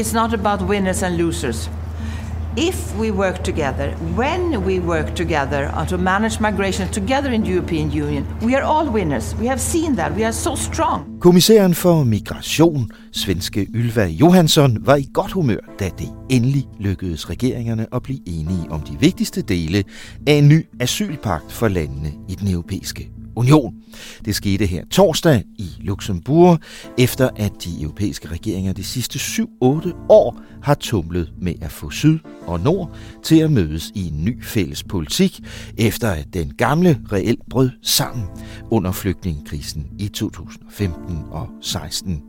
It's not about winners and losers. If we work together, when we work together to manage migration together in the European Union, we are all winners. We have seen that. We are so strong. Kommissæren for migration, svenske Ylva Johansson, var i godt humør, da det endelig lykkedes regeringerne at blive enige om de vigtigste dele af en ny asylpagt for landene i den europæiske union. Det skete her torsdag i Luxembourg, efter at de europæiske regeringer de sidste 7-8 år har tumlet med at få syd og nord til at mødes i en ny fælles politik, efter at den gamle reelt brød sammen under flygtningekrisen i 2015 og 16.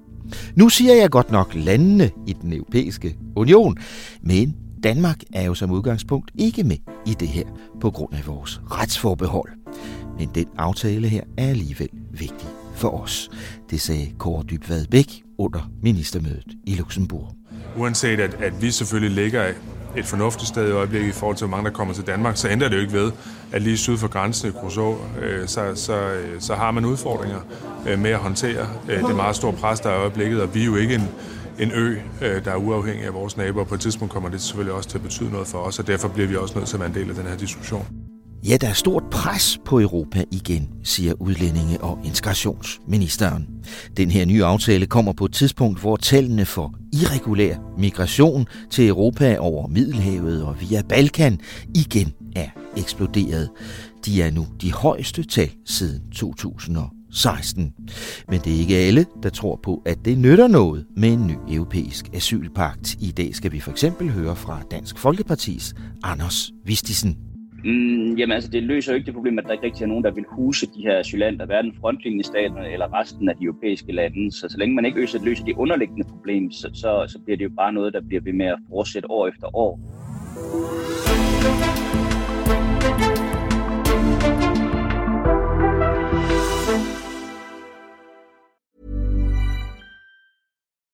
Nu siger jeg godt nok landene i den europæiske union, men Danmark er jo som udgangspunkt ikke med i det her på grund af vores retsforbehold. Men den aftale her er alligevel vigtig for os. Det sagde Kåre Dybvad Bæk under ministermødet i Luxembourg. Uanset at, at vi selvfølgelig ligger et fornuftigt sted i øjeblikket i forhold til, hvor mange der kommer til Danmark, så ændrer det jo ikke ved, at lige syd for grænsen i Kruså, øh, så, så, øh, så har man udfordringer øh, med at håndtere øh, det meget store pres, der er i øjeblikket, og vi er jo ikke en, en ø, øh, der er uafhængig af vores naboer. På et tidspunkt kommer det selvfølgelig også til at betyde noget for os, og derfor bliver vi også nødt til at være en del af den her diskussion. Ja, der er stort pres på Europa igen, siger udlændinge- og integrationsministeren. Den her nye aftale kommer på et tidspunkt, hvor tallene for irregulær migration til Europa over Middelhavet og via Balkan igen er eksploderet. De er nu de højeste tal siden 2016. Men det er ikke alle, der tror på, at det nytter noget med en ny europæisk asylpagt. I dag skal vi for eksempel høre fra Dansk Folkepartis Anders Vistisen. Mm, jamen altså, det løser jo ikke det problem, at der ikke rigtig er nogen, der vil huse de her asylanter, hverken frontlinjestaterne eller resten af de europæiske lande. Så så længe man ikke løser, løser de underliggende problem, så, så, så bliver det jo bare noget, der bliver ved med at fortsætte år efter år.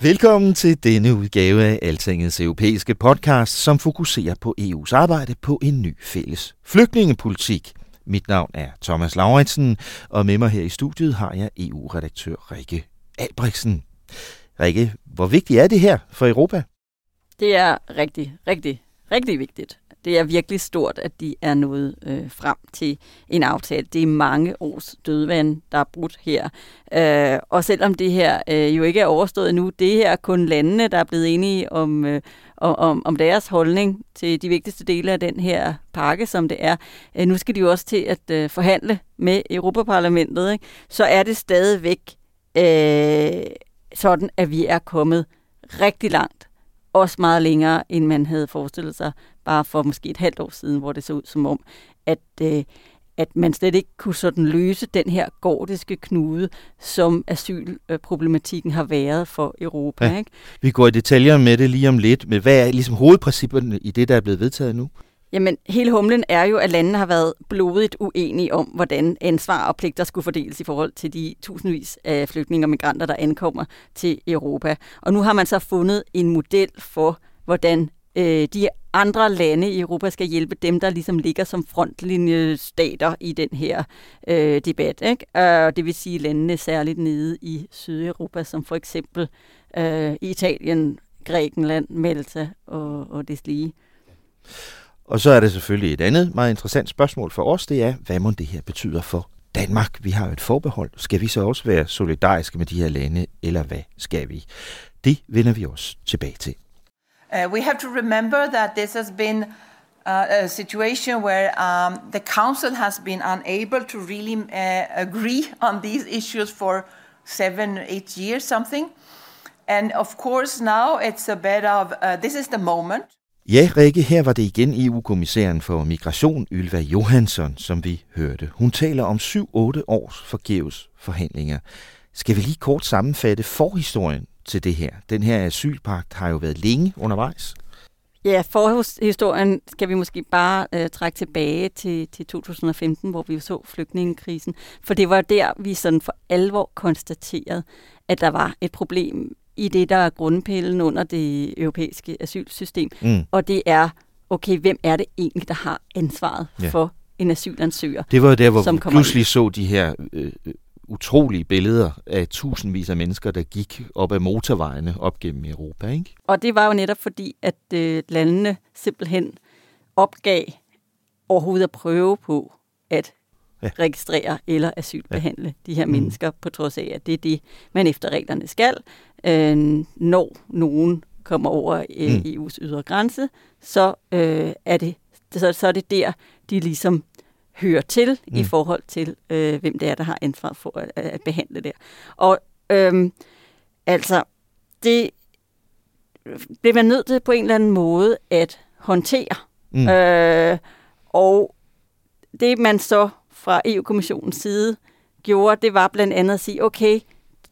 Velkommen til denne udgave af Altingets europæiske podcast, som fokuserer på EU's arbejde på en ny fælles flygtningepolitik. Mit navn er Thomas Lauritsen, og med mig her i studiet har jeg EU-redaktør Rikke Albrechtsen. Rikke, hvor vigtigt er det her for Europa? Det er rigtig, rigtig, rigtig vigtigt. Det er virkelig stort, at de er nået øh, frem til en aftale. Det er mange års dødvand, der er brudt her. Øh, og selvom det her øh, jo ikke er overstået nu, det her er kun landene, der er blevet enige om, øh, om, om deres holdning til de vigtigste dele af den her pakke, som det er. Øh, nu skal de jo også til at øh, forhandle med Europaparlamentet. Ikke? Så er det stadigvæk øh, sådan, at vi er kommet rigtig langt også meget længere, end man havde forestillet sig bare for måske et halvt år siden, hvor det så ud som om, at, øh, at man slet ikke kunne sådan løse den her gordiske knude, som asylproblematikken har været for Europa. Ja. Ikke? Vi går i detaljer med det lige om lidt, men hvad er ligesom hovedprincipperne i det, der er blevet vedtaget nu? Jamen, hele humlen er jo, at landene har været blodigt uenige om, hvordan ansvar og pligter skulle fordeles i forhold til de tusindvis af flygtninge og migranter, der ankommer til Europa. Og nu har man så fundet en model for, hvordan øh, de andre lande i Europa skal hjælpe dem, der ligesom ligger som frontlinjestater i den her øh, debat. Ikke? Og det vil sige landene særligt nede i Sydeuropa, som for eksempel øh, Italien, Grækenland, Malta og, og det lige. Og så er det selvfølgelig et andet meget interessant spørgsmål for os, det er, hvad må det her betyder for Danmark, vi har jo et forbehold. Skal vi så også være solidariske med de her lande, eller hvad skal vi? Det vender vi også tilbage til. Uh, we have to remember that this has been uh, a situation where um, the council has been unable to really uh, agree on these issues for seven, eight years, something. And of course, now it's a bit of uh, this is the moment. Ja, Rikke, her var det igen EU-kommissæren for migration, Ylva Johansson, som vi hørte. Hun taler om 7-8 års forgæves forhandlinger. Skal vi lige kort sammenfatte forhistorien til det her? Den her asylpagt har jo været længe undervejs. Ja, forhistorien skal vi måske bare øh, trække tilbage til, til 2015, hvor vi så flygtningekrisen. For det var der, vi sådan for alvor konstaterede, at der var et problem i det, der er grundpillen under det europæiske asylsystem. Mm. Og det er, okay, hvem er det egentlig, der har ansvaret ja. for en asylansøger? Det var jo der, hvor vi pludselig ind. så de her øh, utrolige billeder af tusindvis af mennesker, der gik op ad motorvejene op gennem Europa. Ikke? Og det var jo netop fordi, at øh, landene simpelthen opgav overhovedet at prøve på at ja. registrere eller asylbehandle ja. de her mm. mennesker, på trods af, at det er det, man efter reglerne skal. Øh, når nogen kommer over øh, mm. EU's ydre grænse, så, øh, er det, så, så er det der, de ligesom hører til mm. i forhold til, øh, hvem det er, der har ansvar for at, at behandle det. Og øh, altså, det bliver man nødt til på en eller anden måde at håndtere. Mm. Øh, og det man så fra EU-kommissionens side gjorde, det var blandt andet at sige, okay,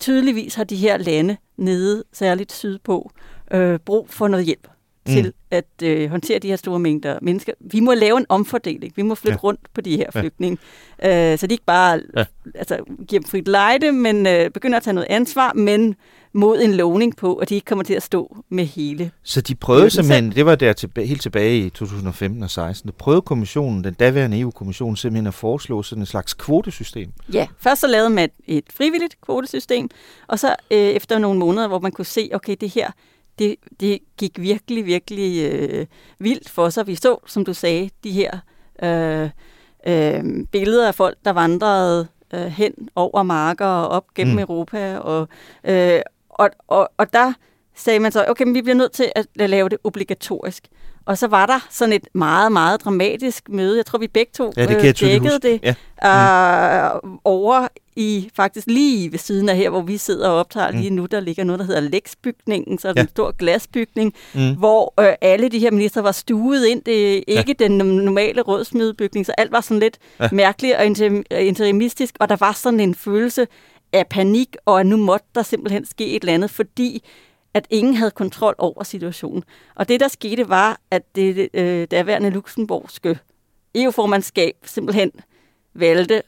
tydeligvis har de her lande nede, særligt sydpå, øh, brug for noget hjælp mm. til at øh, håndtere de her store mængder mennesker. Vi må lave en omfordeling. Vi må flytte ja. rundt på de her flygtninge. Ja. Øh, så de ikke bare ja. altså, giver dem frit lejde, men øh, begynder at tage noget ansvar, men mod en lovning på, at de ikke kommer til at stå med hele. Så de prøvede simpelthen, det var der tilbage, helt tilbage i 2015 og 16, der prøvede kommissionen, den daværende EU-kommission, simpelthen at foreslå sådan en slags kvotesystem. Ja, først så lavede man et frivilligt kvotesystem, og så øh, efter nogle måneder, hvor man kunne se, okay, det her, det, det gik virkelig, virkelig øh, vildt for sig. Vi så, som du sagde, de her øh, øh, billeder af folk, der vandrede øh, hen over marker og op gennem mm. Europa. Og, øh, og, og, og der sagde man så, okay, men vi bliver nødt til at lave det obligatorisk. Og så var der sådan et meget, meget dramatisk møde. Jeg tror, vi begge to ja, det øh, dækkede det ja. mm. øh, over i faktisk lige ved siden af her, hvor vi sidder og optager mm. lige nu. Der ligger noget, der hedder Lex-bygningen, så ja. en stor glasbygning, mm. hvor øh, alle de her minister var stuet ind. Det er ikke ja. den normale rådsmødebygning, så alt var sådan lidt ja. mærkeligt og interimistisk, og der var sådan en følelse af panik, og at nu måtte der simpelthen ske et eller andet, fordi at ingen havde kontrol over situationen. Og det, der skete, var, at det øh, daværende luxemburgske EU-formandskab simpelthen valgte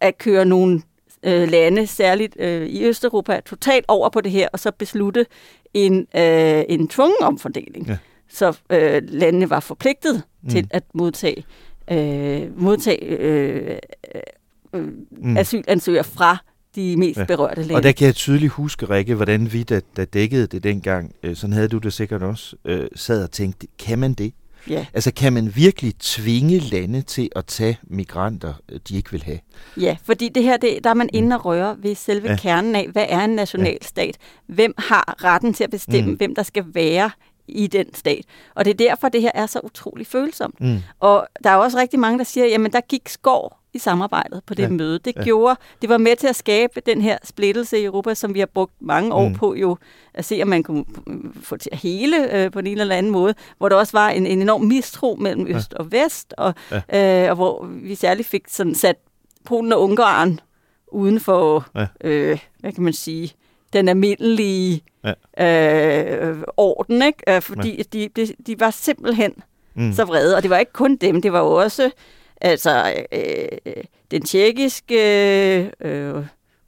at køre nogle øh, lande, særligt øh, i Østeuropa, totalt over på det her, og så beslutte en, øh, en tvungen omfordeling. Ja. Så øh, landene var forpligtet mm. til at modtage, øh, modtage øh, øh, mm. asylansøgere fra de mest ja. berørte lande. Og der kan jeg tydeligt huske, Rikke, hvordan vi, der, der dækkede det dengang, øh, sådan havde du det sikkert også, øh, sad og tænkte, kan man det? Ja. Altså kan man virkelig tvinge lande til at tage migranter, øh, de ikke vil have? Ja, fordi det her, det, der er man inde og røre ved selve ja. kernen af, hvad er en nationalstat? Ja. Hvem har retten til at bestemme, mm. hvem der skal være i den stat. Og det er derfor, det her er så utrolig følsomt. Mm. Og der er også rigtig mange, der siger, jamen der gik skår i samarbejdet på det ja. møde. Det ja. gjorde, det var med til at skabe den her splittelse i Europa, som vi har brugt mange år mm. på jo at se, om man kunne få til at hele øh, på en eller anden måde, hvor der også var en, en enorm mistro mellem øst ja. og vest, og, ja. øh, og hvor vi særligt fik sådan sat Polen og Ungarn uden for, ja. øh, hvad kan man sige, den almindelige ja. øh, orden, ikke? Øh, fordi ja. de, de, de var simpelthen mm. så vrede, og det var ikke kun dem, det var jo også Altså, øh, den tjekkiske, øh,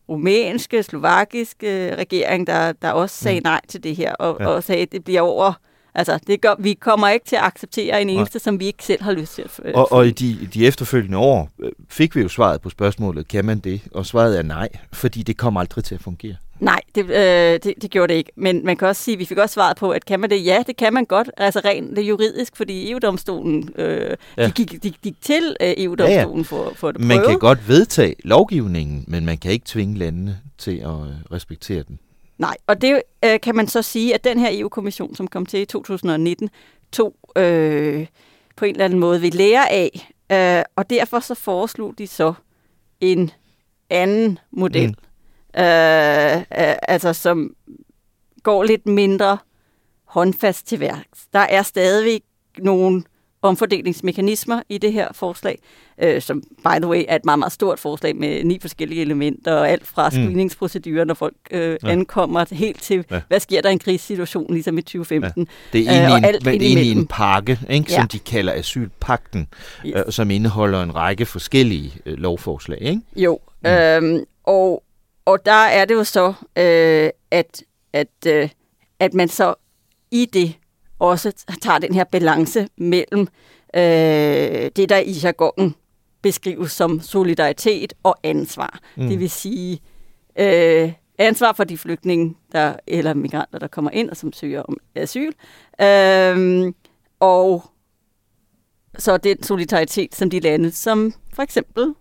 rumænske, slovakiske regering, der, der også sagde mm. nej til det her, og, ja. og sagde, at det bliver over Altså, det gør, vi kommer ikke til at acceptere en eneste, Nej. som vi ikke selv har lyst til at følge. Og, og i de, de efterfølgende år øh, fik vi jo svaret på spørgsmålet, kan man det? Og svaret er nej, fordi det kommer aldrig til at fungere. Nej, det, øh, det, det gjorde det ikke. Men man kan også sige, vi fik også svaret på, at kan man det? Ja, det kan man godt. Altså rent det juridisk, fordi EU-domstolen, øh, ja. de, gik, de gik til øh, EU-domstolen ja, ja. for, for at prøve. Man kan godt vedtage lovgivningen, men man kan ikke tvinge landene til at øh, respektere den. Nej, og det øh, kan man så sige, at den her EU-kommission, som kom til i 2019, tog øh, på en eller anden måde ved lære af, øh, og derfor så foreslog de så en anden model. Mm øh, øh, altså som går lidt mindre håndfast til værks. Der er stadigvæk nogle omfordelingsmekanismer i det her forslag, øh, som by the way er et meget, meget stort forslag med ni forskellige elementer, og alt fra mm. screeningsprocedurer, når folk øh, ja. ankommer, helt til, ja. hvad sker der i en krisesituation, ligesom i 2015. Ja. Det er egentlig, øh, alt en, egentlig en pakke, ikke, ja. som de kalder asylpakten, yes. øh, som indeholder en række forskellige øh, lovforslag. Ikke? Jo, mm. øh, og og der er det jo så, øh, at, at, øh, at man så i det også tager den her balance mellem øh, det, der i jargonen beskrives som solidaritet og ansvar. Mm. Det vil sige øh, ansvar for de flygtninge der, eller migranter, der kommer ind og som søger om asyl. Øh, og så den solidaritet, som de lande, som for eksempel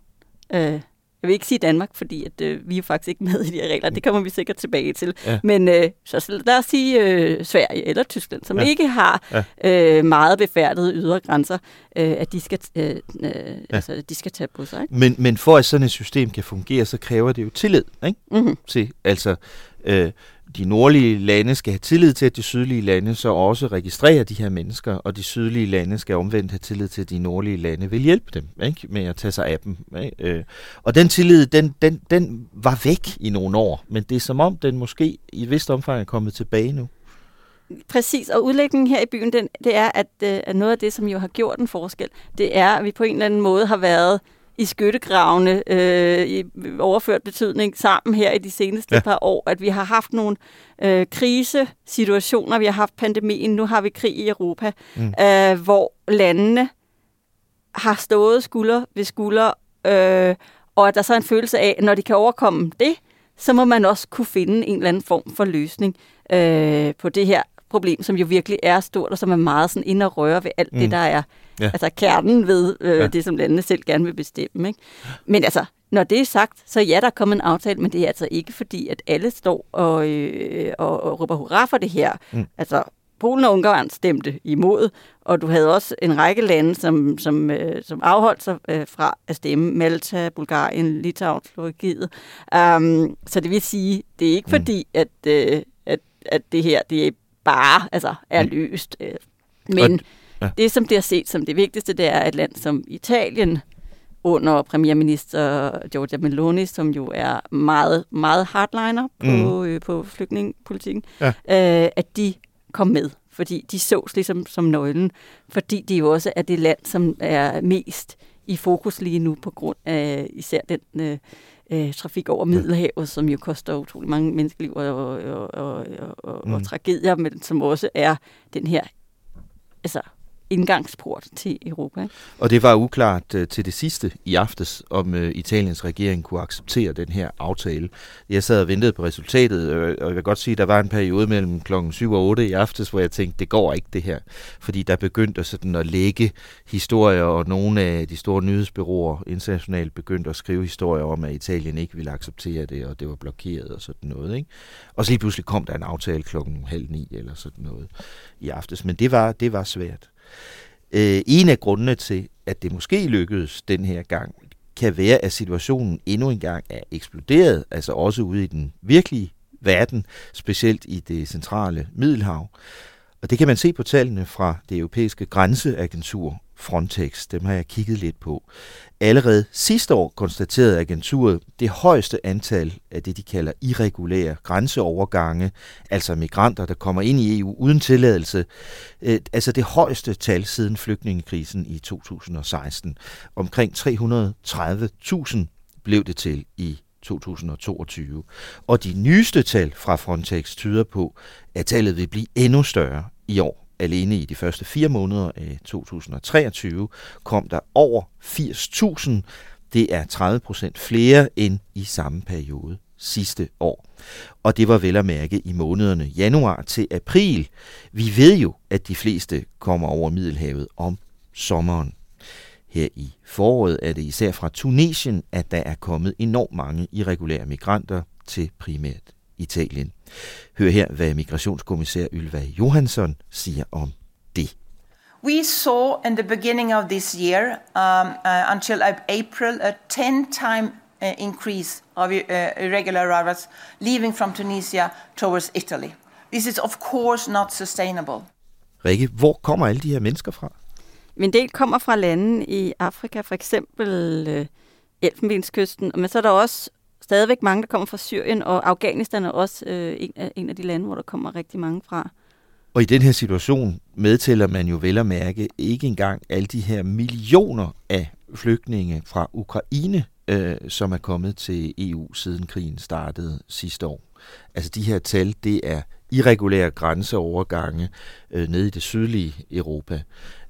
øh, jeg vil ikke sige Danmark, fordi at, øh, vi er faktisk ikke med i de her regler. Det kommer vi sikkert tilbage til. Ja. Men øh, så lad os sige øh, Sverige eller Tyskland, som ja. ikke har ja. øh, meget befærdede ydre grænser, øh, at de skal, øh, øh, ja. altså, de skal tage på sig. Ikke? Men, men for at sådan et system kan fungere, så kræver det jo tillid ikke? Mm-hmm. til altså øh, de nordlige lande skal have tillid til, at de sydlige lande så også registrerer de her mennesker, og de sydlige lande skal omvendt have tillid til, at de nordlige lande vil hjælpe dem ikke? med at tage sig af dem. Ikke? Øh. Og den tillid, den, den, den var væk i nogle år, men det er som om, den måske i et vist omfang er kommet tilbage nu. Præcis, og udlægningen her i byen, den, det er, at, øh, at noget af det, som jo har gjort en forskel, det er, at vi på en eller anden måde har været i skyttegravene øh, i overført betydning sammen her i de seneste ja. par år, at vi har haft nogle øh, krisesituationer, vi har haft pandemien, nu har vi krig i Europa, mm. øh, hvor landene har stået skulder ved skulder, øh, og at der så er en følelse af, at når de kan overkomme det, så må man også kunne finde en eller anden form for løsning øh, på det her problem, som jo virkelig er stort, og som er meget sådan ind og røre ved alt mm. det, der er ja. altså kernen ved øh, ja. det, som landene selv gerne vil bestemme. Ikke? Men altså, når det er sagt, så ja, der er kommet en aftale, men det er altså ikke fordi, at alle står og, øh, og, og råber hurra for det her. Mm. Altså, Polen og Ungarn stemte imod, og du havde også en række lande, som, som, øh, som afholdt sig øh, fra at stemme. Malta, Bulgarien, Litauen, Slovakiet. Um, så det vil sige, det er ikke mm. fordi, at, øh, at, at det her det er bare altså, er mm. løst. Øh, men ja. det, som det har set som det vigtigste, det er et land som Italien, under premierminister Giorgia Meloni, som jo er meget, meget hardliner på, mm. øh, på flygtningepolitikken, ja. øh, at de kom med, fordi de sås ligesom som nøglen, fordi de jo også er det land, som er mest i fokus lige nu på grund af især den øh, øh, trafik over Middelhavet, som jo koster utrolig mange menneskeliv og, og, og, og, og, mm. og tragedier, men som også er den her altså, indgangsport til Europa. Ikke? Og det var uklart uh, til det sidste i aftes, om uh, Italiens regering kunne acceptere den her aftale. Jeg sad og ventede på resultatet, og jeg vil godt sige, at der var en periode mellem klokken 7 og 8 i aftes, hvor jeg tænkte, det går ikke det her. Fordi der begyndte sådan at lægge historier, og nogle af de store nyhedsbyråer internationalt begyndte at skrive historier om, at Italien ikke ville acceptere det, og det var blokeret og sådan noget. Ikke? Og så lige pludselig kom der en aftale klokken halv ni eller sådan noget i aftes. Men det var, det var svært. Øh, en af grundene til, at det måske lykkedes den her gang, kan være, at situationen endnu engang er eksploderet, altså også ude i den virkelige verden, specielt i det centrale Middelhav. Og det kan man se på tallene fra det europæiske grænseagentur Frontex. Dem har jeg kigget lidt på. Allerede sidste år konstaterede agenturet det højeste antal af det, de kalder irregulære grænseovergange, altså migranter, der kommer ind i EU uden tilladelse. Øh, altså det højeste tal siden flygtningekrisen i 2016. Omkring 330.000 blev det til i 2022. Og de nyeste tal fra Frontex tyder på, at tallet vil blive endnu større i år alene i de første fire måneder af 2023 kom der over 80.000. Det er 30 procent flere end i samme periode sidste år. Og det var vel at mærke i månederne januar til april. Vi ved jo, at de fleste kommer over Middelhavet om sommeren. Her i foråret er det især fra Tunesien, at der er kommet enormt mange irregulære migranter til primært Italien. Hør her, hvad migrationskommissær Ylva Johansson siger om det. We saw in the beginning of this year um, uh, until April a 10-time uh, increase of uh, irregular arrivals leaving from Tunisia towards Italy. This is of course not sustainable. Rikke, hvor kommer alle de her mennesker fra? En del kommer fra lande i Afrika, for eksempel øh, Elfenbenskysten, men så er der også stadigvæk mange, der kommer fra Syrien, og Afghanistan er også øh, en, af, en af de lande, hvor der kommer rigtig mange fra. Og i den her situation medtæller man jo vel at mærke ikke engang alle de her millioner af flygtninge fra Ukraine, øh, som er kommet til EU siden krigen startede sidste år. Altså de her tal, det er irregulære grænseovergange øh, nede i det sydlige Europa.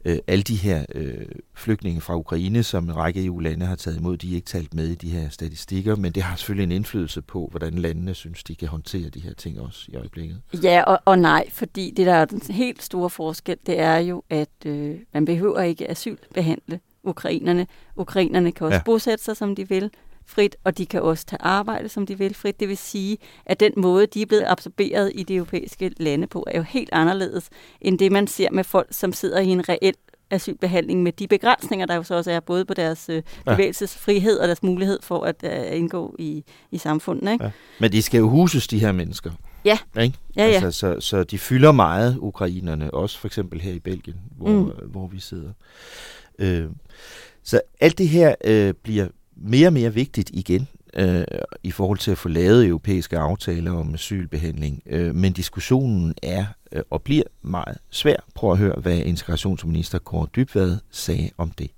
Øh, alle de her øh, flygtninge fra Ukraine, som en række EU-lande har taget imod, de er ikke talt med i de her statistikker, men det har selvfølgelig en indflydelse på, hvordan landene synes, de kan håndtere de her ting også i øjeblikket. Ja og, og nej, fordi det der er den helt store forskel, det er jo, at øh, man behøver ikke asylbehandle ukrainerne. Ukrainerne kan også ja. bosætte sig, som de vil frit, og de kan også tage arbejde, som de vil frit. Det vil sige, at den måde, de er blevet absorberet i de europæiske lande på, er jo helt anderledes, end det man ser med folk, som sidder i en reel asylbehandling med de begrænsninger, der jo så også er både på deres øh, bevægelsesfrihed og deres mulighed for at øh, indgå i, i samfundet. Ikke? Ja. Men de skal jo huses, de her mennesker. Ja. Ikke? ja, ja. Altså, så, så de fylder meget, ukrainerne, også for eksempel her i Belgien, hvor, mm. hvor vi sidder. Øh, så alt det her øh, bliver mere og mere vigtigt igen øh, i forhold til at få lavet europæiske aftaler om asylbehandling. Øh, men diskussionen er øh, og bliver meget svær. Prøv at høre, hvad integrationsminister Kåre Dybvad sagde om det.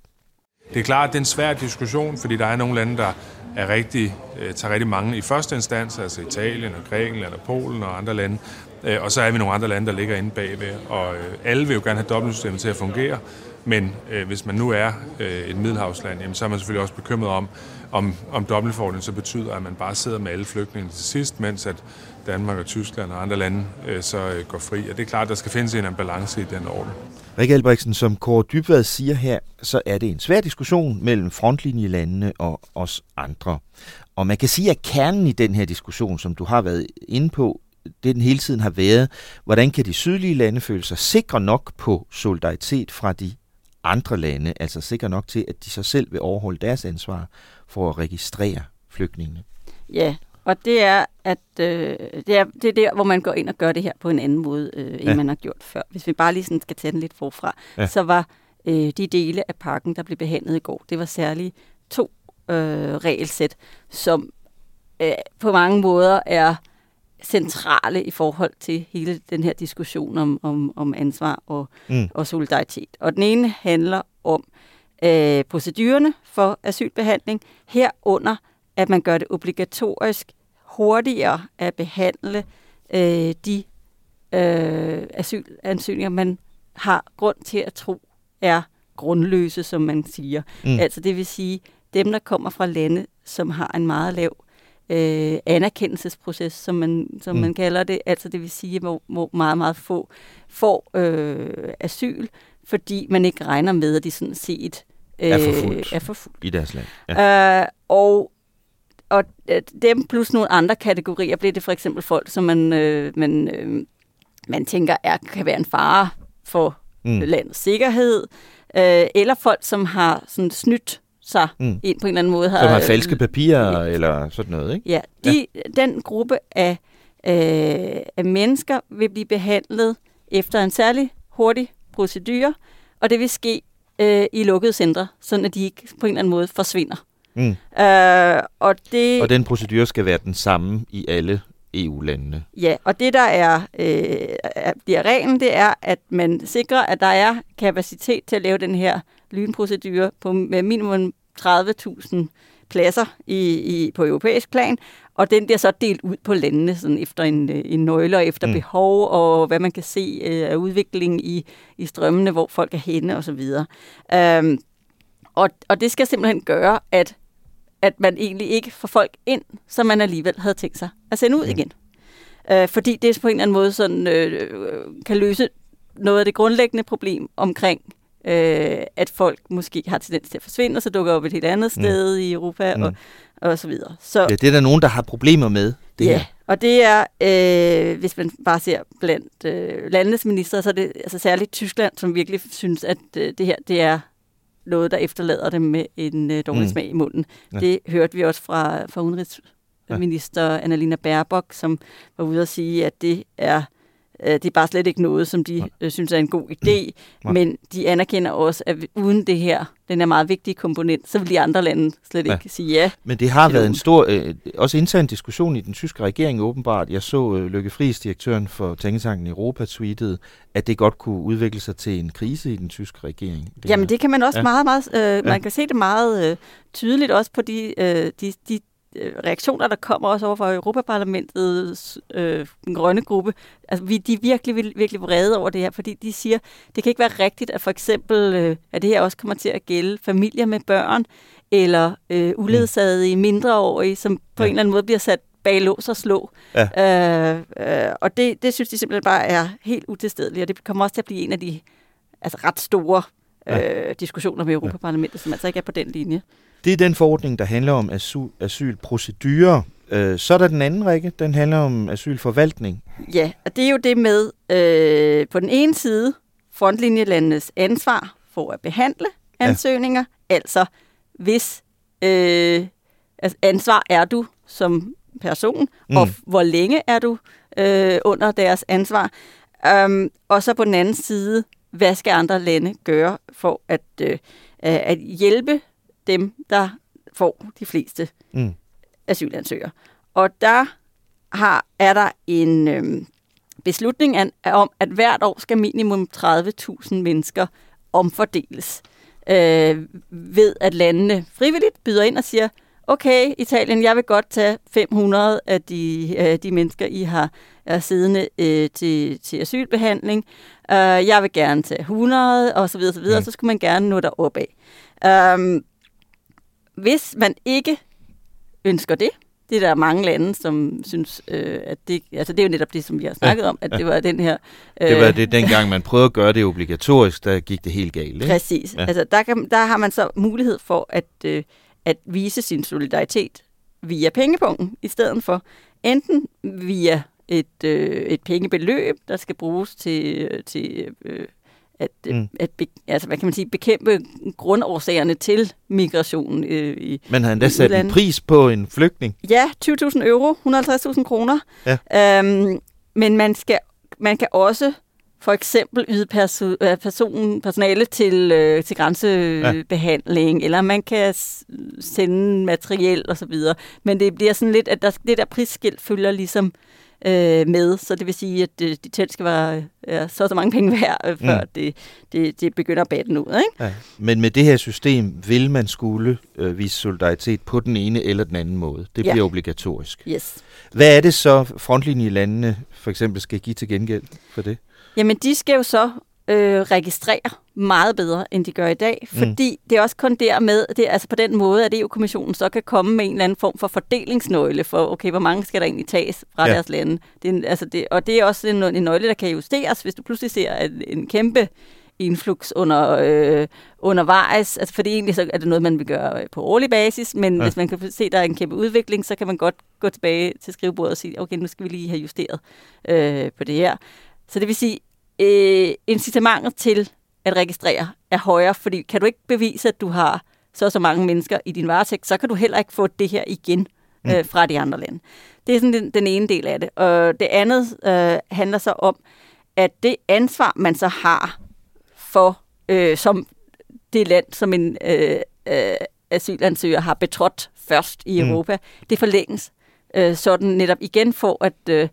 Det er klart, at det er en svær diskussion, fordi der er nogle lande, der er rigtig, øh, tager rigtig mange i første instans, altså Italien og Grækenland og Polen og andre lande. Øh, og så er vi nogle andre lande, der ligger inde bagved. Og øh, alle vil jo gerne have dobbeltsystemet til at fungere. Men øh, hvis man nu er øh, et middelhavsland, jamen, så er man selvfølgelig også bekymret om, om, om dobbeltforordningen så betyder, at man bare sidder med alle flygtninge til sidst, mens at Danmark og Tyskland og andre lande øh, så øh, går fri. Og det er klart, at der skal findes en balance i den orden. Rikke Albrechtsen, som Kåre Dybvad siger her, så er det en svær diskussion mellem frontlinjelandene og os andre. Og man kan sige, at kernen i den her diskussion, som du har været inde på, det den hele tiden har været, hvordan kan de sydlige lande føle sig sikre nok på solidaritet fra de andre lande, altså sikre nok til, at de så selv vil overholde deres ansvar for at registrere flygtningene. Ja, og det er, at øh, det, er, det er der, hvor man går ind og gør det her på en anden måde, øh, end ja. man har gjort før. Hvis vi bare lige sådan skal tage den lidt forfra, ja. så var øh, de dele af pakken, der blev behandlet i går, det var særligt to øh, regelsæt, som øh, på mange måder er centrale i forhold til hele den her diskussion om, om, om ansvar og, mm. og solidaritet. Og den ene handler om øh, procedurerne for asylbehandling, herunder at man gør det obligatorisk hurtigere at behandle øh, de øh, asylansøgninger, man har grund til at tro er grundløse, som man siger. Mm. Altså det vil sige, dem, der kommer fra lande, som har en meget lav øh, anerkendelsesproces, som man, som mm. man kalder det. Altså det vil sige, hvor, hvor meget, meget få får øh, asyl, fordi man ikke regner med, at de sådan set øh, er, forfulgt er forfulgt i deres land. Ja. Øh, og og øh, dem plus nogle andre kategorier bliver det for eksempel folk, som man, øh, man, øh, man tænker er, kan være en fare for mm. landets sikkerhed, øh, eller folk, som har sådan snydt sig mm. ind på en eller anden måde. Har, som har falske papirer øh, eller sådan noget, ikke? Ja, de, ja. den gruppe af, øh, af mennesker vil blive behandlet efter en særlig hurtig procedure, og det vil ske øh, i lukkede centre, så de ikke på en eller anden måde forsvinder. Mm. Øh, og, det, og den procedure skal være den samme i alle EU-landene. Ja, og det der er, øh, bliver reglen, det er, at man sikrer, at der er kapacitet til at lave den her lynprocedure på med minimum 30.000 klasser i, i, på europæisk plan, og den bliver så delt ud på landene sådan efter en, en nøgle og efter mm. behov, og hvad man kan se øh, af udvikling i, i strømmene, hvor folk er henne osv. Øhm, og, og det skal simpelthen gøre, at, at man egentlig ikke får folk ind, som man alligevel havde tænkt sig at sende ud mm. igen. Øh, fordi det på en eller anden måde sådan, øh, kan løse noget af det grundlæggende problem omkring, øh, at folk måske har tendens til at forsvinde, og så dukker op et helt andet mm. sted mm. i Europa, mm. og, og så videre. Så, ja, det er der nogen, der har problemer med. Det ja, her. og det er, øh, hvis man bare ser blandt øh, landenes ministre, så er det altså særligt Tyskland, som virkelig synes, at øh, det her det er noget, der efterlader dem med en øh, dårlig mm. smag i munden. Ja. Det hørte vi også fra, fra udenrigsminister ja. Annalena Baerbock, som var ude at sige, at det er det er bare slet ikke noget, som de øh, synes er en god idé, Nej. men de anerkender også, at uden det her, den er meget vigtige komponent, så vil de andre lande slet ja. ikke sige ja. Men det har været en stor, øh, også intern diskussion i den tyske regering åbenbart. Jeg så øh, Lykke Friis, direktøren for Tænketanken Europa, tweetede, at det godt kunne udvikle sig til en krise i den tyske regering. Det Jamen det kan man også ja. meget, meget, øh, man ja. kan se det meget øh, tydeligt også på de, øh, de, de Øh, reaktioner, der kommer også over fra Europaparlamentets øh, grønne gruppe, altså vi, de er virkelig, virkelig vrede over det her, fordi de siger, det kan ikke være rigtigt, at for eksempel, øh, at det her også kommer til at gælde familier med børn, eller øh, uledsagede mindreårige, som på ja. en eller anden måde bliver sat bag lås og slå. Ja. Øh, øh, og det, det synes de simpelthen bare er helt utilstedeligt, og det kommer også til at blive en af de altså, ret store ja. øh, diskussioner med Europaparlamentet, som altså ikke er på den linje. Det er den forordning, der handler om asyl, asylprocedurer. Øh, så er der den anden række, den handler om asylforvaltning. Ja, og det er jo det med øh, på den ene side frontlinjelandenes ansvar for at behandle ansøgninger. Ja. Altså, hvis øh, altså ansvar er du som person, mm. og hvor længe er du øh, under deres ansvar. Um, og så på den anden side, hvad skal andre lande gøre for at, øh, at hjælpe dem, der får de fleste mm. asylansøgere. Og der har, er der en øhm, beslutning an, om, at hvert år skal minimum 30.000 mennesker omfordeles øh, ved, at landene frivilligt byder ind og siger, okay, Italien, jeg vil godt tage 500 af de, øh, de mennesker, I har er siddende øh, til, til asylbehandling. Uh, jeg vil gerne tage 100, og så videre, så videre. Ja. Så skulle man gerne nå derop af. Um, hvis man ikke ønsker det, det er der mange lande, som synes, øh, at det, altså det er jo netop det, som vi har snakket ja, om, at ja. det var den her... Øh, det var det dengang, man prøvede at gøre det obligatorisk, der gik det helt galt. Ikke? Præcis. Ja. Altså der, kan, der har man så mulighed for at, øh, at vise sin solidaritet via pengepunkten, i stedet for enten via et, øh, et pengebeløb, der skal bruges til, til øh, at, øh, mm. at be, altså, hvad kan man sige, bekæmpe grundårsagerne til migrationen. Øh, i Man har endda sat udlandet. en pris på en flygtning. Ja, 20.000 euro, 150.000 kroner. Ja. Øhm, men man, skal, man kan også for eksempel yde perso- øh, person, personale til, øh, til grænsebehandling, ja. eller man kan sende materiel osv. Men det bliver sådan lidt, at der, det der prisskilt følger ligesom øh, øh, med. Så det vil sige, at det, de telt skal være ja, så så mange penge værd, øh, før mm. det, det, det begynder at batte ud. Ikke? Ja. Men med det her system vil man skulle øh, vise solidaritet på den ene eller den anden måde. Det ja. bliver obligatorisk. Yes. Hvad er det så, frontlinjelandene for eksempel skal give til gengæld for det? Jamen, de skal jo så øh, registrere meget bedre, end de gør i dag, mm. fordi mm. det er også kun dermed, det er altså på den måde, at EU-kommissionen så kan komme med en eller anden form for fordelingsnøgle for, okay, hvor mange skal der egentlig tages fra ja. deres lande. Det er, altså det, og det er også en, en nøgle, der kan justeres, hvis du pludselig ser at en kæmpe influx under, øh, undervejs. Altså, fordi egentlig så er det noget, man vil gøre på årlig basis, men ja. hvis man kan se, at der er en kæmpe udvikling, så kan man godt gå tilbage til skrivebordet og sige, okay, nu skal vi lige have justeret øh, på det her. Så det vil sige, øh, incitamentet til at registrere er højere, fordi kan du ikke bevise, at du har så så mange mennesker i din varetægt, så kan du heller ikke få det her igen mm. øh, fra de andre lande. Det er sådan den, den ene del af det. Og det andet øh, handler så om, at det ansvar, man så har for, øh, som det land, som en øh, øh, asylansøger har betrådt først i mm. Europa, det forlænges. Øh, sådan netop igen for at, øh,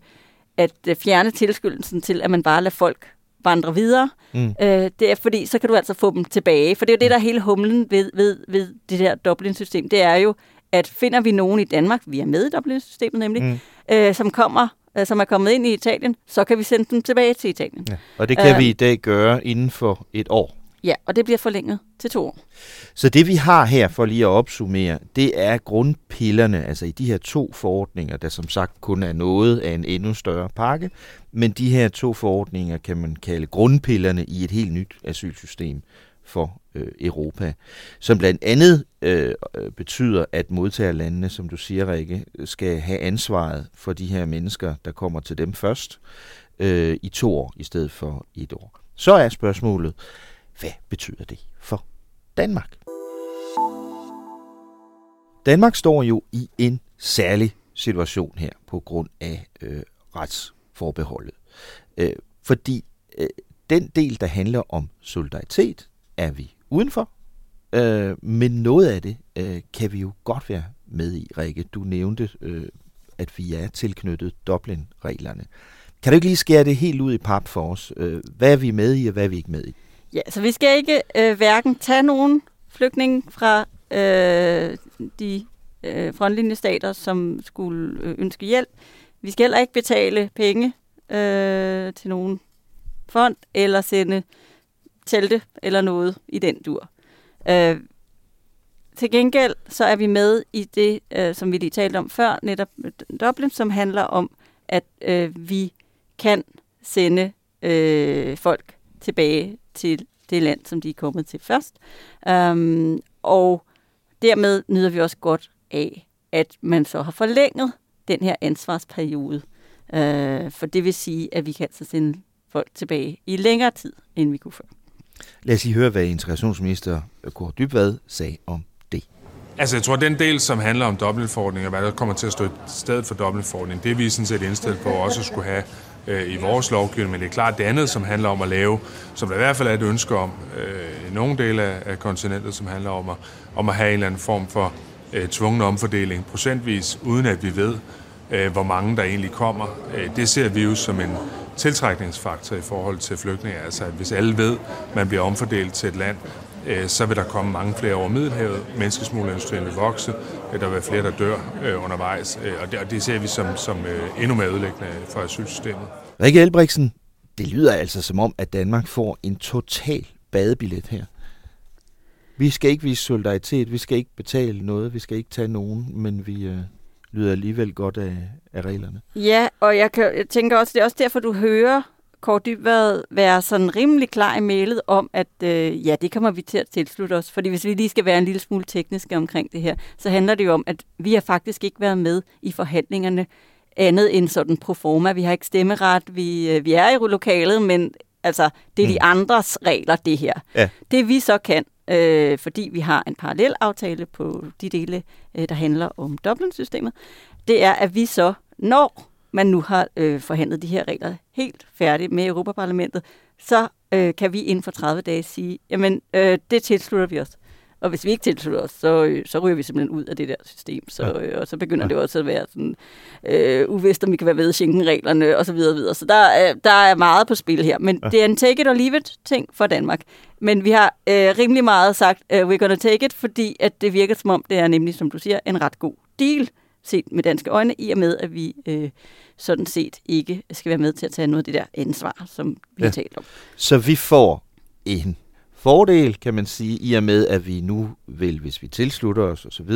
at fjerne tilskyndelsen til, at man bare lader folk vandre videre. Mm. Øh, det er fordi, så kan du altså få dem tilbage. For det er jo det, der er hele humlen ved, ved, ved det der Dublin-system. Det er jo, at finder vi nogen i Danmark, vi er med i Dublin-systemet nemlig, mm. øh, som kommer øh, som er kommet ind i Italien, så kan vi sende dem tilbage til Italien. Ja. Og det kan øh, vi i dag gøre inden for et år. Ja, og det bliver forlænget til to år. Så det vi har her, for lige at opsummere, det er grundpillerne, altså i de her to forordninger, der som sagt kun er noget af en endnu større pakke, men de her to forordninger kan man kalde grundpillerne i et helt nyt asylsystem for øh, Europa, som blandt andet øh, betyder, at modtagerlandene, som du siger, Rikke, skal have ansvaret for de her mennesker, der kommer til dem først, øh, i to år i stedet for et år. Så er spørgsmålet, hvad betyder det for Danmark? Danmark står jo i en særlig situation her på grund af øh, retsforbeholdet. Øh, fordi øh, den del, der handler om solidaritet, er vi udenfor. Øh, men noget af det øh, kan vi jo godt være med i, Rikke. Du nævnte, øh, at vi er tilknyttet Dublin-reglerne. Kan du ikke lige skære det helt ud i pap for os? Øh, hvad er vi med i, og hvad er vi ikke med i? Ja, så vi skal ikke øh, hverken tage nogen flygtning fra øh, de øh, frontlinjestater, som skulle øh, ønske hjælp. Vi skal heller ikke betale penge øh, til nogen fond, eller sende telte eller noget i den dur. Øh, til gengæld så er vi med i det, øh, som vi lige talte om før, netop øh, Dublin, som handler om, at øh, vi kan sende øh, folk tilbage til det land, som de er kommet til først. Um, og dermed nyder vi også godt af, at man så har forlænget den her ansvarsperiode. Uh, for det vil sige, at vi kan altså sende folk tilbage i længere tid, end vi kunne før. Lad os lige høre, hvad integrationsminister Kåre Dybvad sagde om det. Altså, jeg tror, den del, som handler om dobbeltforordning, og hvad der kommer til at stå i stedet for dobbeltforordning, det er vi sådan set indstillet på også at skulle have øh, i vores lovgivning, men det er klart det andet, som handler om at lave, som der i hvert fald er et ønske om øh, i nogle dele af, af kontinentet, som handler om at, om at have en eller anden form for øh, tvungen omfordeling procentvis, uden at vi ved, øh, hvor mange der egentlig kommer. Øh, det ser vi jo som en tiltrækningsfaktor i forhold til flygtninge. Altså, at hvis alle ved, at man bliver omfordelt til et land, så vil der komme mange flere over Middelhavet. Menneskesmuglerindustrien vil vokse. Der vil være flere, der dør øh, undervejs. Øh, og, det, og det ser vi som, som endnu mere ødelæggende for asylsystemet. Rikke Elbriksen, det lyder altså som om, at Danmark får en total badebillet her. Vi skal ikke vise solidaritet, vi skal ikke betale noget, vi skal ikke tage nogen, men vi øh, lyder alligevel godt af, af reglerne. Ja, og jeg, kan, jeg tænker også, det er også derfor, du hører Kåre Dybvad være sådan rimelig klar i mailet om, at øh, ja, det kommer vi til at tilslutte os. Fordi hvis vi lige skal være en lille smule tekniske omkring det her, så handler det jo om, at vi har faktisk ikke været med i forhandlingerne andet end sådan pro forma. Vi har ikke stemmeret, vi, øh, vi er i lokalet, men altså, det er mm. de andres regler, det her. Ja. Det vi så kan, øh, fordi vi har en parallel aftale på de dele, øh, der handler om Dublin-systemet, det er, at vi så, når man nu har øh, forhandlet de her regler helt færdigt med Europaparlamentet, så øh, kan vi inden for 30 dage sige, jamen øh, det tilslutter vi os. Og hvis vi ikke tilslutter os, så, øh, så ryger vi simpelthen ud af det der system. Så, øh, og så begynder ja. det også at være sådan, øh, uvist, om vi kan være ved Schengen-reglerne og så videre, videre. Så der er, der er meget på spil her. Men ja. det er en take it or leave it ting for Danmark. Men vi har øh, rimelig meget sagt, uh, we're gonna take it, fordi at det virker som om, det er nemlig, som du siger, en ret god deal set med danske øjne, i og med, at vi øh, sådan set ikke skal være med til at tage noget af det der ansvar, som vi ja. har talt om. Så vi får en fordel, kan man sige, i og med, at vi nu vil, hvis vi tilslutter os osv.,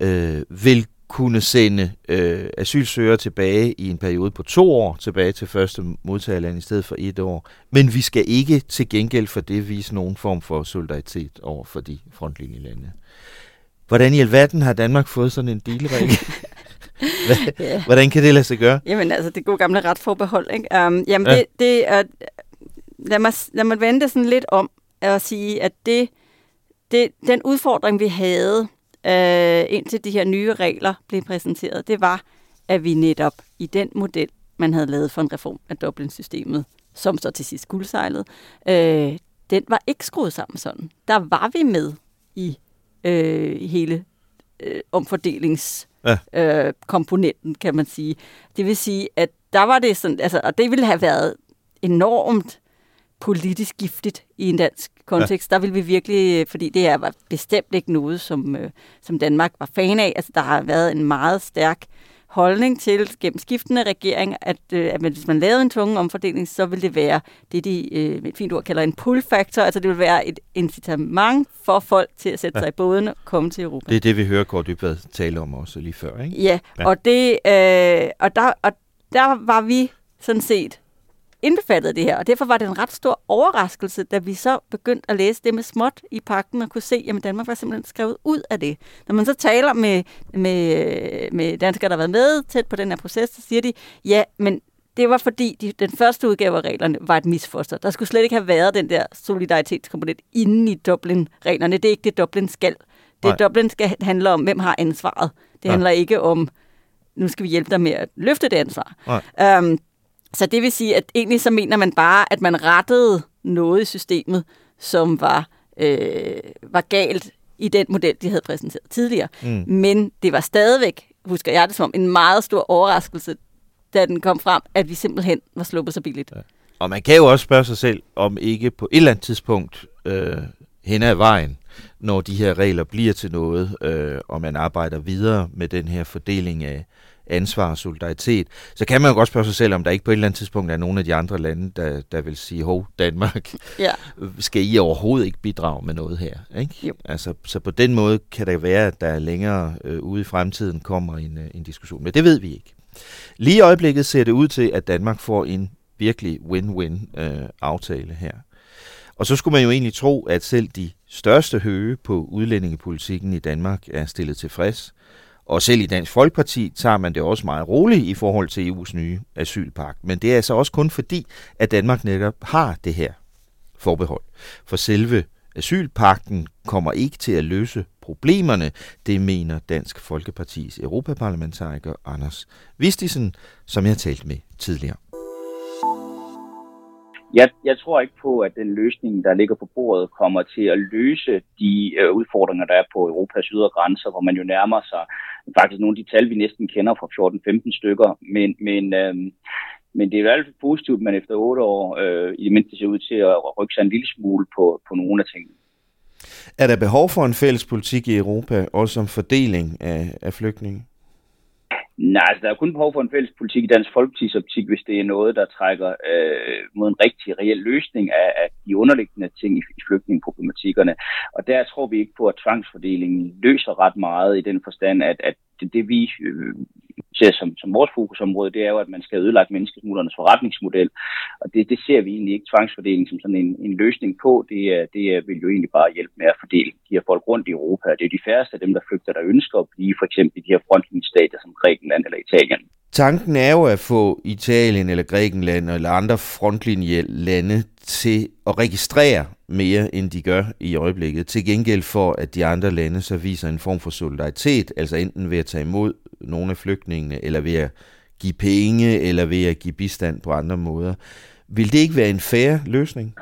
øh, vil kunne sende øh, asylsøgere tilbage i en periode på to år, tilbage til første modtagerland i stedet for et år. Men vi skal ikke til gengæld for det vise nogen form for solidaritet over for de frontlinjelande. Hvordan i alverden har Danmark fået sådan en ja. Hvordan kan det lade sig gøre? Jamen altså, det gode gamle retsforbehold, ikke? Um, jamen ja. det, det er... Lad mig, lad mig vente sådan lidt om at sige, at det, det, den udfordring, vi havde, øh, indtil de her nye regler blev præsenteret, det var, at vi netop i den model, man havde lavet for en reform af Dublin-systemet, som så til sidst guldsejlede, øh, den var ikke skruet sammen sådan. Der var vi med i øh, hele øh, omfordelingskomponenten, ja. øh, kan man sige. Det vil sige, at der var det sådan, altså, og det ville have været enormt politisk giftigt i en dansk kontekst. Ja. Der vil vi virkelig, fordi det er var bestemt ikke noget, som, øh, som Danmark var fan af. Altså, der har været en meget stærk holdning til gennem skiftende regering, at, øh, at hvis man lavede en tvungen omfordeling, så vil det være det, de øh, med et fint ord kalder en pull factor, altså det vil være et incitament for folk til at sætte ja. sig i båden og komme til Europa. Det er det, vi hører Kåre Dybvad tale om også lige før, ikke? Ja, ja. og, det, øh, og, der, og der var vi sådan set indbefattet det her, og derfor var det en ret stor overraskelse, da vi så begyndte at læse det med småt i pakken og kunne se, at Danmark var simpelthen skrevet ud af det. Når man så taler med, med, med danskere, der har været med tæt på den her proces, så siger de, ja, men det var fordi, de, den første udgave af reglerne var et misfoster. Der skulle slet ikke have været den der solidaritetskomponent inde i Dublin-reglerne. Det er ikke det, Dublin skal. Det Nej. Dublin skal handle om, hvem har ansvaret. Det ja. handler ikke om, nu skal vi hjælpe dig med at løfte det ansvar. Um, så det vil sige, at egentlig så mener man bare, at man rettede noget i systemet, som var, øh, var galt i den model, de havde præsenteret tidligere. Mm. Men det var stadigvæk, husker jeg det som en meget stor overraskelse, da den kom frem, at vi simpelthen var sluppet så billigt. Ja. Og man kan jo også spørge sig selv, om ikke på et eller andet tidspunkt øh, hen ad vejen, når de her regler bliver til noget, øh, og man arbejder videre med den her fordeling af, ansvar og solidaritet, så kan man jo godt spørge sig selv, om der ikke på et eller andet tidspunkt er nogle af de andre lande, der, der vil sige, hov, Danmark, ja. skal I overhovedet ikke bidrage med noget her? Ikke? Jo. Altså, så på den måde kan det være, at der længere øh, ude i fremtiden kommer en, øh, en diskussion. Men det ved vi ikke. Lige i øjeblikket ser det ud til, at Danmark får en virkelig win-win øh, aftale her. Og så skulle man jo egentlig tro, at selv de største høge på udlændingepolitikken i Danmark er stillet tilfreds. Og selv i Dansk Folkeparti tager man det også meget roligt i forhold til EU's nye asylpagt. Men det er altså også kun fordi, at Danmark netop har det her forbehold. For selve asylpakten kommer ikke til at løse problemerne, det mener Dansk Folkepartis europaparlamentariker Anders Vistisen, som jeg talt med tidligere. Jeg, jeg tror ikke på, at den løsning, der ligger på bordet, kommer til at løse de øh, udfordringer, der er på Europas ydre grænser, hvor man jo nærmer sig faktisk nogle af de tal, vi næsten kender fra 14-15 stykker. Men, men, øh, men det er jo alt positivt, at man efter otte år øh, i det mindste ser ud til at rykke sig en lille smule på, på nogle af tingene. Er der behov for en fælles politik i Europa, også om fordeling af, af flygtninge? Nej, altså der er kun behov for en fælles politik i Dansk Folkeparti's optik, hvis det er noget, der trækker øh, mod en rigtig reel løsning af, af de underliggende ting i, i flygtningeproblematikkerne. Og der tror vi ikke på, at tvangsfordelingen løser ret meget i den forstand, at, at det, det vi øh, ser som, som vores fokusområde, det er jo, at man skal ødelægge menneskesmuglernes forretningsmodel. Og det, det ser vi egentlig ikke tvangsfordeling som sådan en, en løsning på. Det, det vil jo egentlig bare hjælpe med at fordele de her folk rundt i Europa. Det er de færreste af dem, der flygter, der ønsker at blive for eksempel i de her frontlinjestater som Grækenland eller Italien. Tanken er jo at få Italien eller Grækenland eller andre frontlinjelande til at registrere mere, end de gør i øjeblikket. Til gengæld for, at de andre lande så viser en form for solidaritet, altså enten ved at tage imod nogle af flygtningene, eller ved at give penge, eller ved at give bistand på andre måder. Vil det ikke være en fair løsning?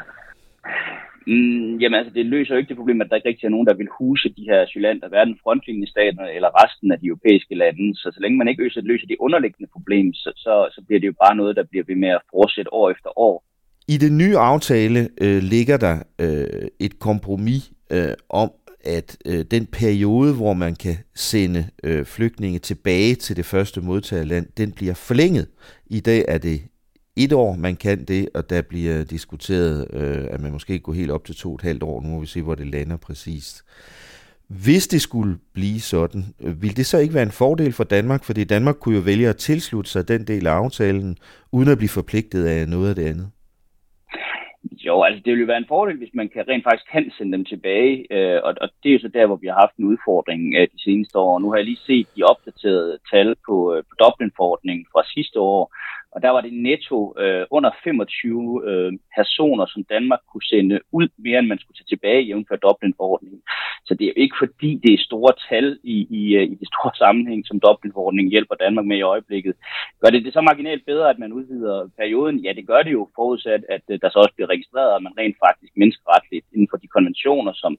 Mm, jamen altså, det løser jo ikke det problem, at der ikke rigtig er nogen, der vil huse de her asylanter, hverken frontlinjestaterne eller resten af de europæiske lande. Så så længe man ikke øser, løser det underliggende problem, så, så, så bliver det jo bare noget, der bliver ved med at fortsætte år efter år. I den nye aftale øh, ligger der øh, et kompromis øh, om, at øh, den periode, hvor man kan sende øh, flygtninge tilbage til det første modtagerland, den bliver forlænget. I dag er det et år, man kan det, og der bliver diskuteret, øh, at man måske går helt op til to og et halvt år. Nu må vi se, hvor det lander præcist. Hvis det skulle blive sådan, øh, ville vil det så ikke være en fordel for Danmark? Fordi Danmark kunne jo vælge at tilslutte sig den del af aftalen, uden at blive forpligtet af noget af det andet. Jo, altså det ville jo være en fordel, hvis man kan rent faktisk kan sende dem tilbage, øh, og, og det er jo så der, hvor vi har haft en udfordring øh, de seneste år. Nu har jeg lige set de opdaterede tal på, øh, på Dublin-forordningen fra sidste år, og der var det netto øh, under 25 øh, personer, som Danmark kunne sende ud, mere end man skulle tage tilbage jævnfør Dublin-forordningen. Så det er jo ikke fordi, det er store tal i, i, øh, i det store sammenhæng, som Dublin-forordningen hjælper Danmark med i øjeblikket. Gør det det så marginalt bedre, at man udvider perioden? Ja, det gør det jo, forudsat, at øh, der så også bliver registreret, at man rent faktisk menneskeretligt inden for de konventioner, som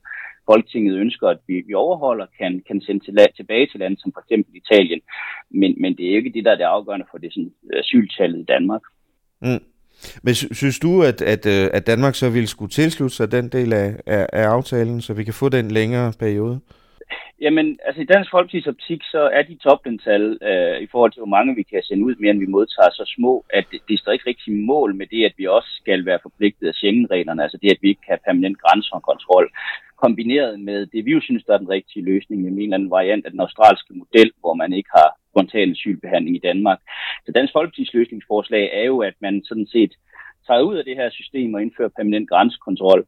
Folketinget ønsker, at vi, vi overholder, kan, kan sende til, tilbage til lande som for eksempel Italien. Men, men det er ikke det, der er det afgørende for det sådan, asyltallet i Danmark. Mm. Men synes du, at, at, øh, at Danmark så ville skulle tilslutte sig den del af, af, af aftalen, så vi kan få den længere periode? Jamen, altså i Dansk Folkeparti's optik, så er de toplintal øh, i forhold til, hvor mange vi kan sende ud mere, end vi modtager, så små, at det, står ikke rigtig mål med det, at vi også skal være forpligtet af Schengen-reglerne, altså det, at vi ikke kan have permanent grænsekontrol, kombineret med det, vi jo synes, der er den rigtige løsning, nemlig en eller anden variant af den australske model, hvor man ikke har spontan asylbehandling i Danmark. Så Dansk Folkeparti's løsningsforslag er jo, at man sådan set træde ud af det her system og indfører permanent grænsekontrol.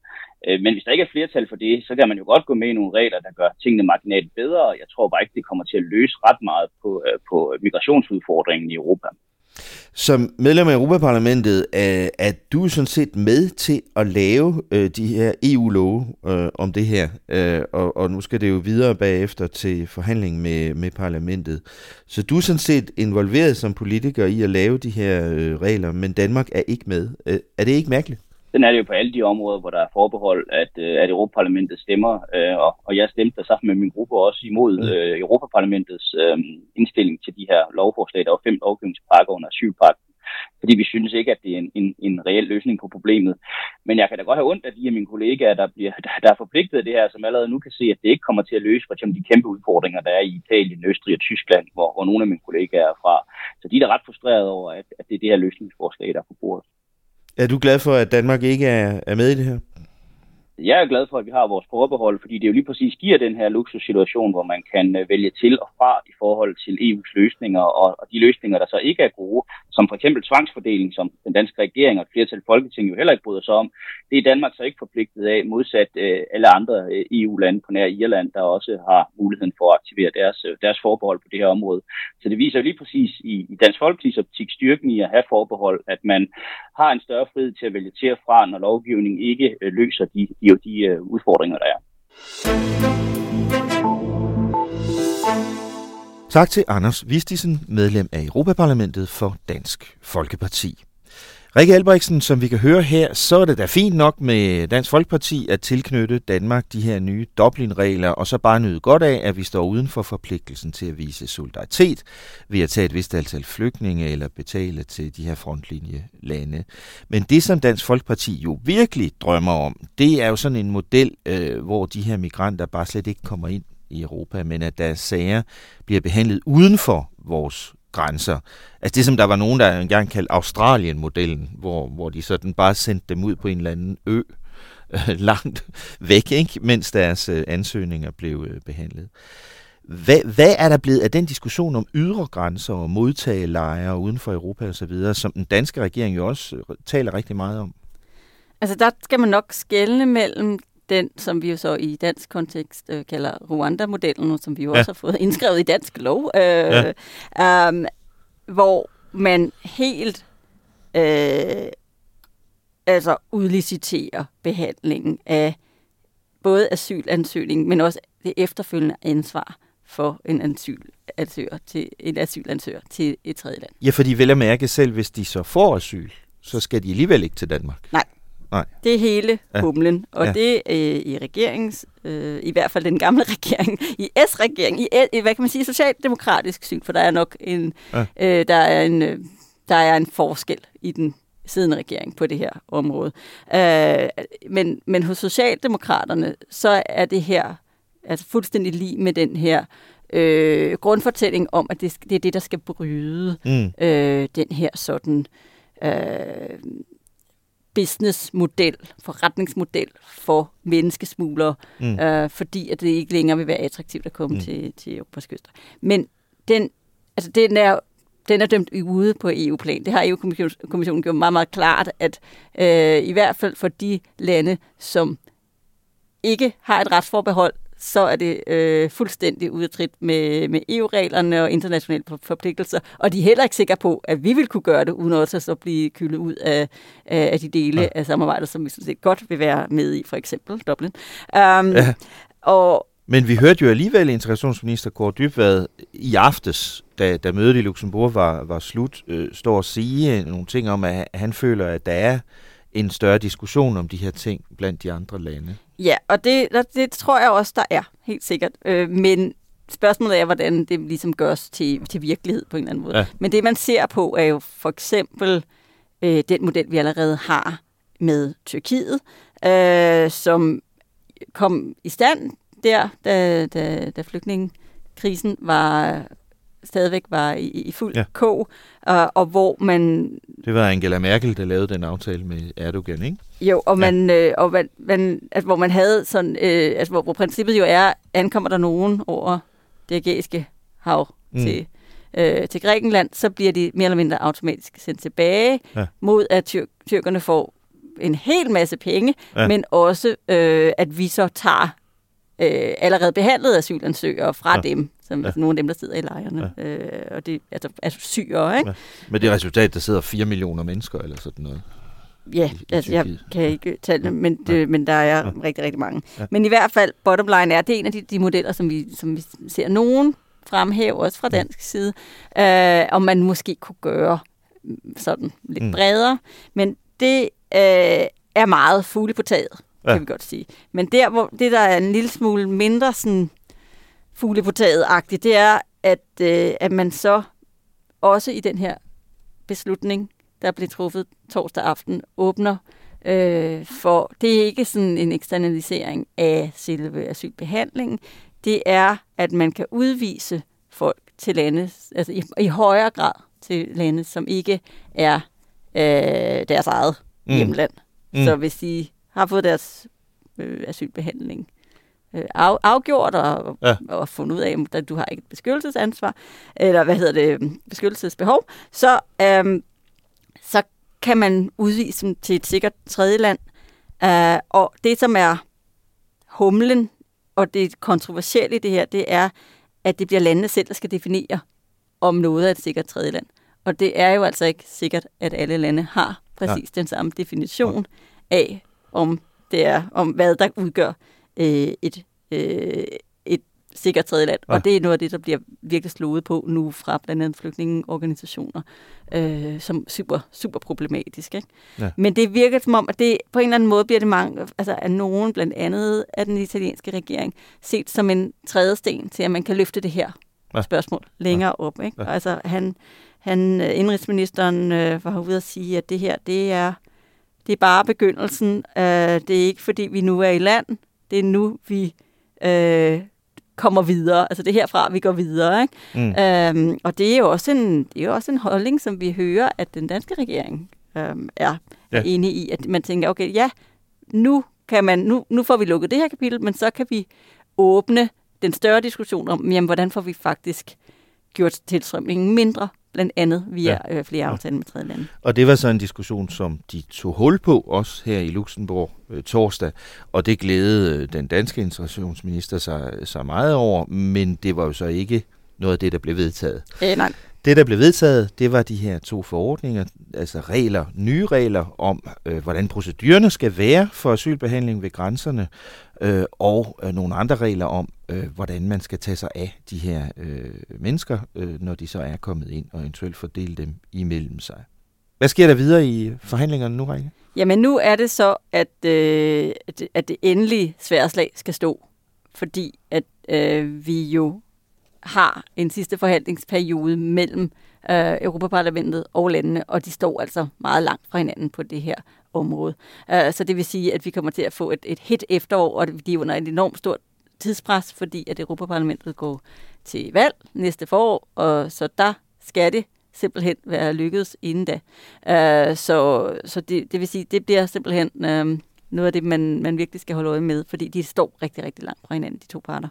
Øh, men hvis der ikke er flertal for det, så kan man jo godt gå med i nogle regler, der gør tingene marginalt bedre. Jeg tror bare ikke, det kommer til at løse ret meget på, øh, på migrationsudfordringen i Europa. Som medlem af Europaparlamentet er, er du sådan set med til at lave øh, de her EU-love øh, om det her, øh, og, og nu skal det jo videre bagefter til forhandling med, med parlamentet. Så du er sådan set involveret som politiker i at lave de her øh, regler, men Danmark er ikke med. Øh, er det ikke mærkeligt? Den er det jo på alle de områder, hvor der er forbehold, at, øh, at Europaparlamentet stemmer, øh, og, og jeg stemte sammen med min gruppe også imod øh, Europaparlamentets øh, indstilling til de her lovforslag. Der var fem lovgivningspakker under asylpakken, fordi vi synes ikke, at det er en, en, en reel løsning på problemet. Men jeg kan da godt have ondt af de af mine kollegaer, der, bliver, der, der er forpligtet af det her, som allerede nu kan se, at det ikke kommer til at løse for eksempel de kæmpe udfordringer, der er i Italien, Østrig og Tyskland, hvor, hvor nogle af mine kollegaer er fra. Så de er da ret frustrerede over, at, at det er det her løsningsforslag, der er på bordet. Er du glad for, at Danmark ikke er, er med i det her? Jeg er glad for, at vi har vores forbehold, fordi det jo lige præcis giver den her luksussituation, hvor man kan øh, vælge til og fra i forhold til EU's løsninger, og, og de løsninger, der så ikke er gode, som for eksempel tvangsfordeling, som den danske regering og et flertal Folketing jo heller ikke bryder sig om, det er Danmark så ikke forpligtet af, modsat øh, alle andre øh, EU-lande på nær Irland, der også har muligheden for at aktivere deres, øh, deres forbehold på det her område. Så det viser jo lige præcis i, i Dansk Folkeparti's optik styrken i at have forbehold, at man har en større frihed til at vælge til og fra, når lovgivningen ikke øh, løser de, de, de øh, udfordringer, der er. Tak til Anders Vistisen, medlem af Europaparlamentet for Dansk Folkeparti. Rikke Albrechtsen, som vi kan høre her, så er det da fint nok med Dansk Folkeparti at tilknytte Danmark de her nye Dublin-regler, og så bare nyde godt af, at vi står uden for forpligtelsen til at vise solidaritet ved at tage et vist antal flygtninge eller betale til de her frontlinjelande. Men det, som Dansk Folkeparti jo virkelig drømmer om, det er jo sådan en model, øh, hvor de her migranter bare slet ikke kommer ind i Europa, men at deres sager bliver behandlet uden for vores grænser. Altså det, som der var nogen, der engang kaldte Australien-modellen, hvor, hvor de sådan bare sendte dem ud på en eller anden ø øh, langt væk, ikke? mens deres øh, ansøgninger blev øh, behandlet. Hvad, hvad er der blevet af den diskussion om ydre grænser og modtagelejre uden for Europa osv., som den danske regering jo også øh, taler rigtig meget om? Altså der skal man nok skelne mellem den, som vi jo så i dansk kontekst øh, kalder Rwanda-modellen, som vi jo ja. også har fået indskrevet i dansk lov, øh, ja. um, hvor man helt øh, altså udliciterer behandlingen af både asylansøgning, men også det efterfølgende ansvar for en asylansøger til, en asylansøger til et tredje land. Ja, fordi vel at mærke selv, hvis de så får asyl, så skal de alligevel ikke til Danmark. Nej, Nej. Det er hele humlen. Ja. Og ja. det øh, i regeringens, øh, i hvert fald den gamle regering, i S-regering, i, i hvad kan man sige, socialdemokratisk syn, for der er nok en, ja. øh, der er en, øh, der er en forskel i den siddende regering på det her område. Øh, men, men hos Socialdemokraterne, så er det her altså fuldstændig lige med den her øh, grundfortælling om, at det, det er det, der skal bryde mm. øh, den her sådan øh, businessmodel, forretningsmodel for menneskesmuglere, mm. øh, fordi at det ikke længere vil være attraktivt at komme mm. til, til Europas kyster. Men den, altså den er den er dømt ude på EU-plan. Det har EU-kommissionen gjort meget, meget klart, at øh, i hvert fald for de lande, som ikke har et retsforbehold, så er det øh, fuldstændig udtrit med, med EU-reglerne og internationale forpligtelser. Og de er heller ikke sikre på, at vi vil kunne gøre det, uden også at så blive kyldet ud af, af de dele ja. af samarbejdet, som vi sådan set godt vil være med i, for eksempel Dublin. Um, ja. og, Men vi hørte jo alligevel integrationsminister Kåre Dybvad i aftes, da, da mødet i Luxembourg var, var slut, øh, står og sige nogle ting om, at han føler, at der er en større diskussion om de her ting blandt de andre lande. Ja, og det, det tror jeg også, der er, helt sikkert. Øh, men spørgsmålet er, hvordan det ligesom gøres til, til virkelighed på en eller anden måde. Ja. Men det, man ser på, er jo for eksempel øh, den model, vi allerede har med Tyrkiet, øh, som kom i stand der, da, da, da flygtningekrisen var stadigvæk var i, i fuld ja. kog, og, og hvor man... Det var Angela Merkel, der lavede den aftale med Erdogan, ikke? Jo, og, man, ja. øh, og man, man, altså, hvor man havde sådan, øh, altså, hvor, hvor princippet jo er, ankommer der nogen over det ægæiske hav mm. til, øh, til Grækenland, så bliver de mere eller mindre automatisk sendt tilbage, ja. mod at tyr, tyrkerne får en hel masse penge, ja. men også øh, at vi så tager øh, allerede behandlede asylansøgere fra ja. dem, som ja. nogle af dem, der sidder i lejrene. Ja. Øh, og det altså, altså syre, ikke? Ja. Med det resultat, der sidder 4 millioner mennesker eller sådan noget. Ja, i, i altså jeg kan ikke tale det, men, det, men der er ja. rigtig, rigtig mange. Ja. Men i hvert fald, bottom line er, det er en af de, de modeller, som vi, som vi ser nogen fremhæve, også fra dansk side, øh, om man måske kunne gøre sådan lidt mm. bredere. Men det øh, er meget fugle på taget, ja. kan vi godt sige. Men der, hvor det der er en lille smule mindre sådan fugle på taget-agtigt, det er, at, øh, at man så også i den her beslutning, der blev truffet torsdag aften, åbner øh, for, det er ikke sådan en eksternalisering af selve asylbehandlingen, det er, at man kan udvise folk til lande, altså i, i højere grad til lande, som ikke er øh, deres eget mm. hjemland. Mm. Så hvis de har fået deres øh, asylbehandling øh, af, afgjort og, ja. og fundet ud af, at du har ikke et beskyttelsesansvar, eller hvad hedder det, beskyttelsesbehov, så, øh, så kan man udvise dem til et sikkert tredje land. Øh, og det, som er humlen og det kontroversielle i det her, det er, at det bliver landene selv, der skal definere, om noget er et sikkert tredje land. Og det er jo altså ikke sikkert, at alle lande har præcis ja. den samme definition af, om det er, om hvad der udgør øh, et, øh, et sikkert tredje land. Ja. Og det er noget af det, der bliver virkelig slået på nu fra blandt andet flygtningeorganisationer, øh, som super, super problematisk. Ikke? Ja. Men det virker som om, at det på en eller anden måde bliver det mange, altså af nogen, blandt andet af den italienske regering, set som en tredje sten til, at man kan løfte det her ja. spørgsmål længere ja. op. Ikke? Ja. Altså han, han øh, indrigsministeren øh, var ude at sige, at det her, det er, det er bare begyndelsen. Øh, det er ikke, fordi vi nu er i land. Det er nu, vi øh, kommer videre. Altså det er herfra, vi går videre. Ikke? Mm. Øhm, og det er, jo også en, det er jo også en holdning, som vi hører, at den danske regering øhm, er ja. enig i. At man tænker, okay, ja, nu, kan man, nu, nu får vi lukket det her kapitel, men så kan vi åbne den større diskussion om, jamen, hvordan får vi faktisk gjort tilstrømningen mindre, blandt andet via ja. øh, flere aftaler ja. med tredje lande. Og det var så en diskussion, som de tog hul på, også her i Luxembourg øh, torsdag, og det glædede øh, den danske integrationsminister sig, sig meget over, men det var jo så ikke noget af det, der blev vedtaget. Øh, nej. Det, der blev vedtaget, det var de her to forordninger, altså regler, nye regler om, øh, hvordan procedurerne skal være for asylbehandling ved grænserne, øh, og øh, nogle andre regler om, øh, hvordan man skal tage sig af de her øh, mennesker, øh, når de så er kommet ind, og eventuelt fordele dem imellem sig. Hvad sker der videre i forhandlingerne nu, Rikke? Jamen nu er det så, at, øh, at det endelige sværslag skal stå, fordi at øh, vi jo har en sidste forhandlingsperiode mellem øh, Europaparlamentet og landene, og de står altså meget langt fra hinanden på det her område. Øh, så det vil sige, at vi kommer til at få et, et hit efterår, og de er under et enormt stort tidspres, fordi at Europaparlamentet går til valg næste forår, og så der skal det simpelthen være lykkedes inden da. Uh, så så det, det vil sige, det bliver simpelthen uh, noget af det, man, man virkelig skal holde øje med, fordi de står rigtig, rigtig langt fra hinanden, de to parter.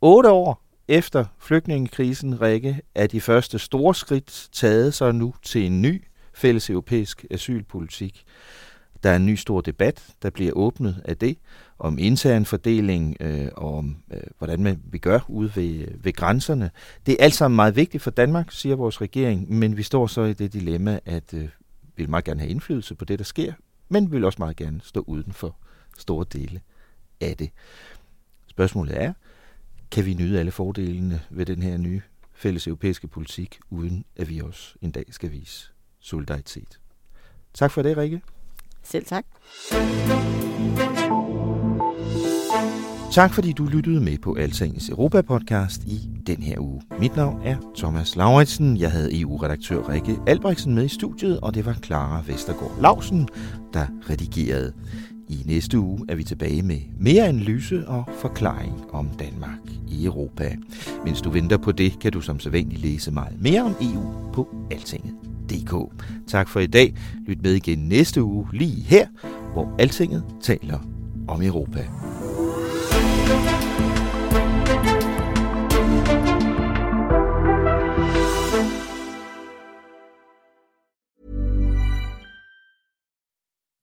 Otte år efter flygtningekrisen, Rikke, er de første store skridt taget så nu til en ny fælles europæisk asylpolitik. Der er en ny stor debat, der bliver åbnet af det, om intern fordeling øh, og om, øh, hvordan man, vi gør ude ved, ved grænserne. Det er alt sammen meget vigtigt for Danmark, siger vores regering, men vi står så i det dilemma, at øh, vi vil meget gerne have indflydelse på det, der sker, men vi vil også meget gerne stå uden for store dele af det. Spørgsmålet er, kan vi nyde alle fordelene ved den her nye fælles europæiske politik, uden at vi også en dag skal vise solidaritet. Tak for det, Rikke. Selv tak. Tak fordi du lyttede med på Altingets Europa-podcast i den her uge. Mit navn er Thomas Lauritsen. Jeg havde EU-redaktør Rikke Albrechtsen med i studiet, og det var Clara Vestergaard Lausen, der redigerede. I næste uge er vi tilbage med mere analyse og forklaring om Danmark i Europa. Mens du venter på det, kan du som sædvanligt læse meget mere om EU på altinget.dk. Tak for i dag. Lyt med igen næste uge lige her, hvor Altinget taler om Europa.